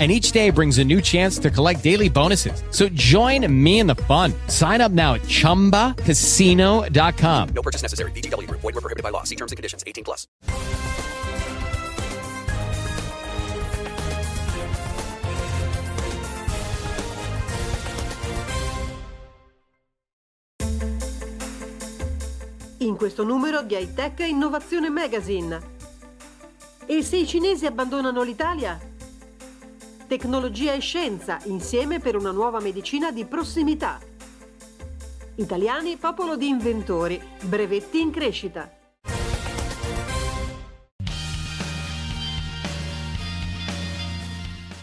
and each day brings a new chance to collect daily bonuses. So join me in the fun. Sign up now at ChumbaCasino.com. No purchase necessary. VGW. Void were prohibited by law. See terms and conditions. 18 plus. In questo numero di High Tech Innovazione Magazine. E se i cinesi abbandonano l'Italia? Tecnologia e scienza insieme per una nuova medicina di prossimità. Italiani, popolo di inventori, brevetti in crescita.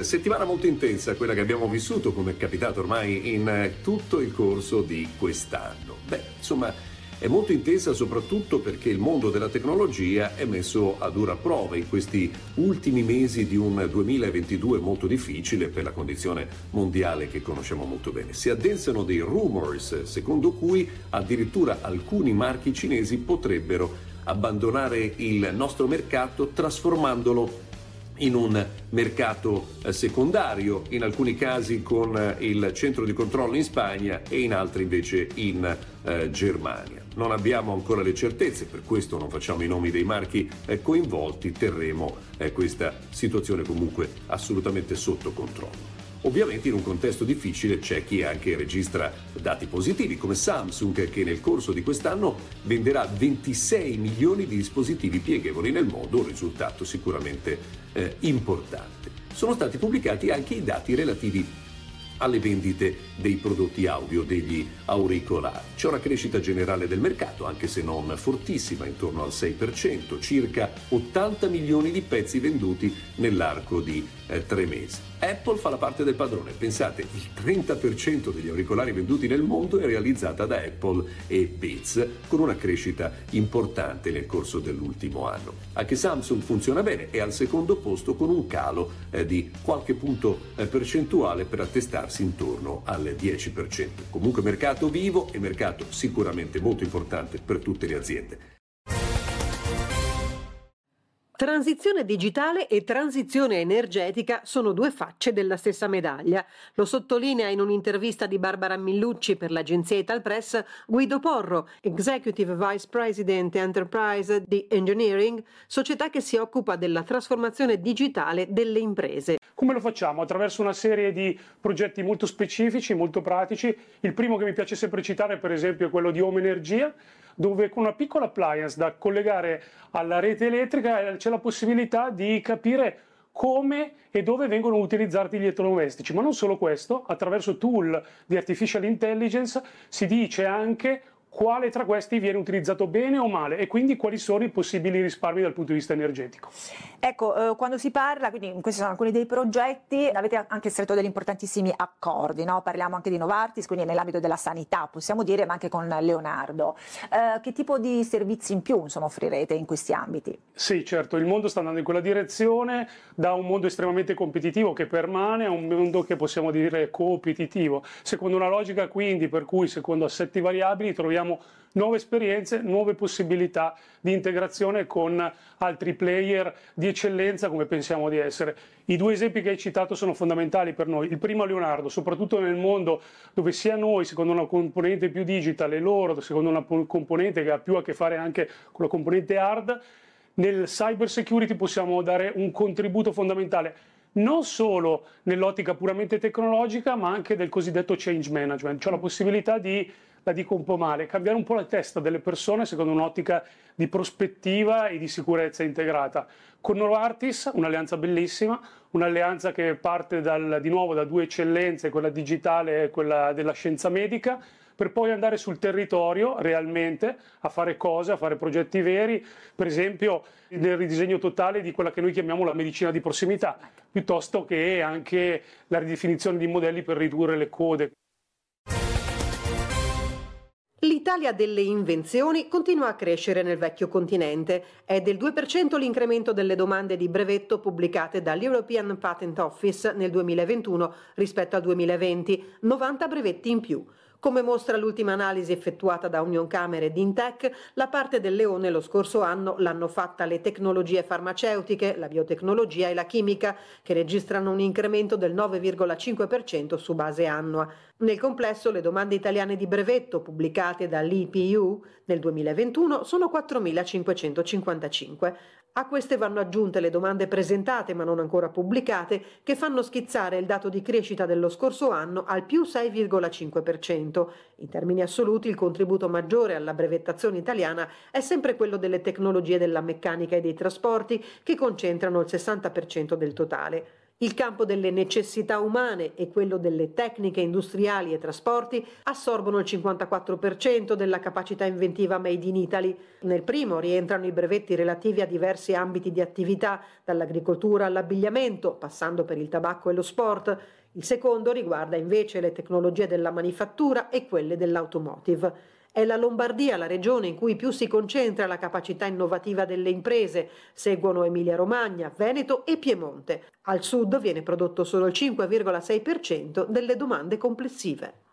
Settimana molto intensa, quella che abbiamo vissuto, come è capitato ormai in eh, tutto il corso di quest'anno. Beh, insomma, è molto intensa soprattutto perché il mondo della tecnologia è messo a dura prova in questi ultimi mesi di un 2022 molto difficile per la condizione mondiale che conosciamo molto bene. Si addensano dei rumors secondo cui addirittura alcuni marchi cinesi potrebbero abbandonare il nostro mercato trasformandolo in un mercato eh, secondario, in alcuni casi con eh, il centro di controllo in Spagna e in altri invece in eh, Germania. Non abbiamo ancora le certezze, per questo non facciamo i nomi dei marchi coinvolti, terremo eh, questa situazione comunque assolutamente sotto controllo. Ovviamente in un contesto difficile c'è chi anche registra dati positivi, come Samsung che nel corso di quest'anno venderà 26 milioni di dispositivi pieghevoli nel mondo, un risultato sicuramente eh, importante. Sono stati pubblicati anche i dati relativi alle vendite dei prodotti audio degli auricolari. C'è una crescita generale del mercato, anche se non fortissima, intorno al 6%, circa 80 milioni di pezzi venduti nell'arco di eh, tre mesi. Apple fa la parte del padrone, pensate, il 30% degli auricolari venduti nel mondo è realizzata da Apple e Beats, con una crescita importante nel corso dell'ultimo anno. Anche Samsung funziona bene, è al secondo posto con un calo eh, di qualche punto eh, percentuale per attestarsi intorno al 10%. Comunque mercato vivo e mercato sicuramente molto importante per tutte le aziende. Transizione digitale e transizione energetica sono due facce della stessa medaglia. Lo sottolinea in un'intervista di Barbara Millucci per l'agenzia Italpress Guido Porro, Executive Vice President Enterprise di Engineering, società che si occupa della trasformazione digitale delle imprese. Come lo facciamo? Attraverso una serie di progetti molto specifici, molto pratici. Il primo che mi piace sempre citare, per esempio, è quello di Home Energia, dove con una piccola appliance da collegare alla rete elettrica eh, c'è la possibilità di capire come e dove vengono utilizzati gli elettrodomestici. Ma non solo questo, attraverso tool di artificial intelligence si dice anche quale tra questi viene utilizzato bene o male e quindi quali sono i possibili risparmi dal punto di vista energetico. Ecco, eh, quando si parla, quindi questi sono alcuni dei progetti, avete anche stretto degli importantissimi accordi, no? parliamo anche di Novartis, quindi nell'ambito della sanità possiamo dire, ma anche con Leonardo. Eh, che tipo di servizi in più insomma, offrirete in questi ambiti? Sì, certo, il mondo sta andando in quella direzione, da un mondo estremamente competitivo che permane a un mondo che possiamo dire competitivo, secondo una logica quindi per cui secondo assetti variabili troviamo nuove esperienze, nuove possibilità di integrazione con altri player di eccellenza come pensiamo di essere. I due esempi che hai citato sono fondamentali per noi. Il primo è Leonardo, soprattutto nel mondo dove sia noi, secondo una componente più digital, e loro, secondo una componente che ha più a che fare anche con la componente hard, nel cyber security possiamo dare un contributo fondamentale non solo nell'ottica puramente tecnologica, ma anche del cosiddetto change management, cioè la possibilità di la dico un po' male, cambiare un po' la testa delle persone secondo un'ottica di prospettiva e di sicurezza integrata. Con Novartis, un'alleanza bellissima, un'alleanza che parte dal, di nuovo da due eccellenze, quella digitale e quella della scienza medica, per poi andare sul territorio realmente a fare cose, a fare progetti veri, per esempio nel ridisegno totale di quella che noi chiamiamo la medicina di prossimità, piuttosto che anche la ridefinizione di modelli per ridurre le code. L'Italia delle invenzioni continua a crescere nel vecchio continente. È del 2% l'incremento delle domande di brevetto pubblicate dall'European Patent Office nel 2021 rispetto al 2020, 90 brevetti in più. Come mostra l'ultima analisi effettuata da Union Camere ed Intech, la parte del leone lo scorso anno l'hanno fatta le tecnologie farmaceutiche, la biotecnologia e la chimica, che registrano un incremento del 9,5% su base annua. Nel complesso le domande italiane di brevetto pubblicate dall'IPU nel 2021 sono 4.555. A queste vanno aggiunte le domande presentate ma non ancora pubblicate che fanno schizzare il dato di crescita dello scorso anno al più 6,5%. In termini assoluti il contributo maggiore alla brevettazione italiana è sempre quello delle tecnologie della meccanica e dei trasporti che concentrano il 60% del totale. Il campo delle necessità umane e quello delle tecniche industriali e trasporti assorbono il 54% della capacità inventiva made in Italy. Nel primo rientrano i brevetti relativi a diversi ambiti di attività, dall'agricoltura all'abbigliamento, passando per il tabacco e lo sport. Il secondo riguarda invece le tecnologie della manifattura e quelle dell'automotive. È la Lombardia la regione in cui più si concentra la capacità innovativa delle imprese, seguono Emilia-Romagna, Veneto e Piemonte. Al sud viene prodotto solo il 5,6% delle domande complessive.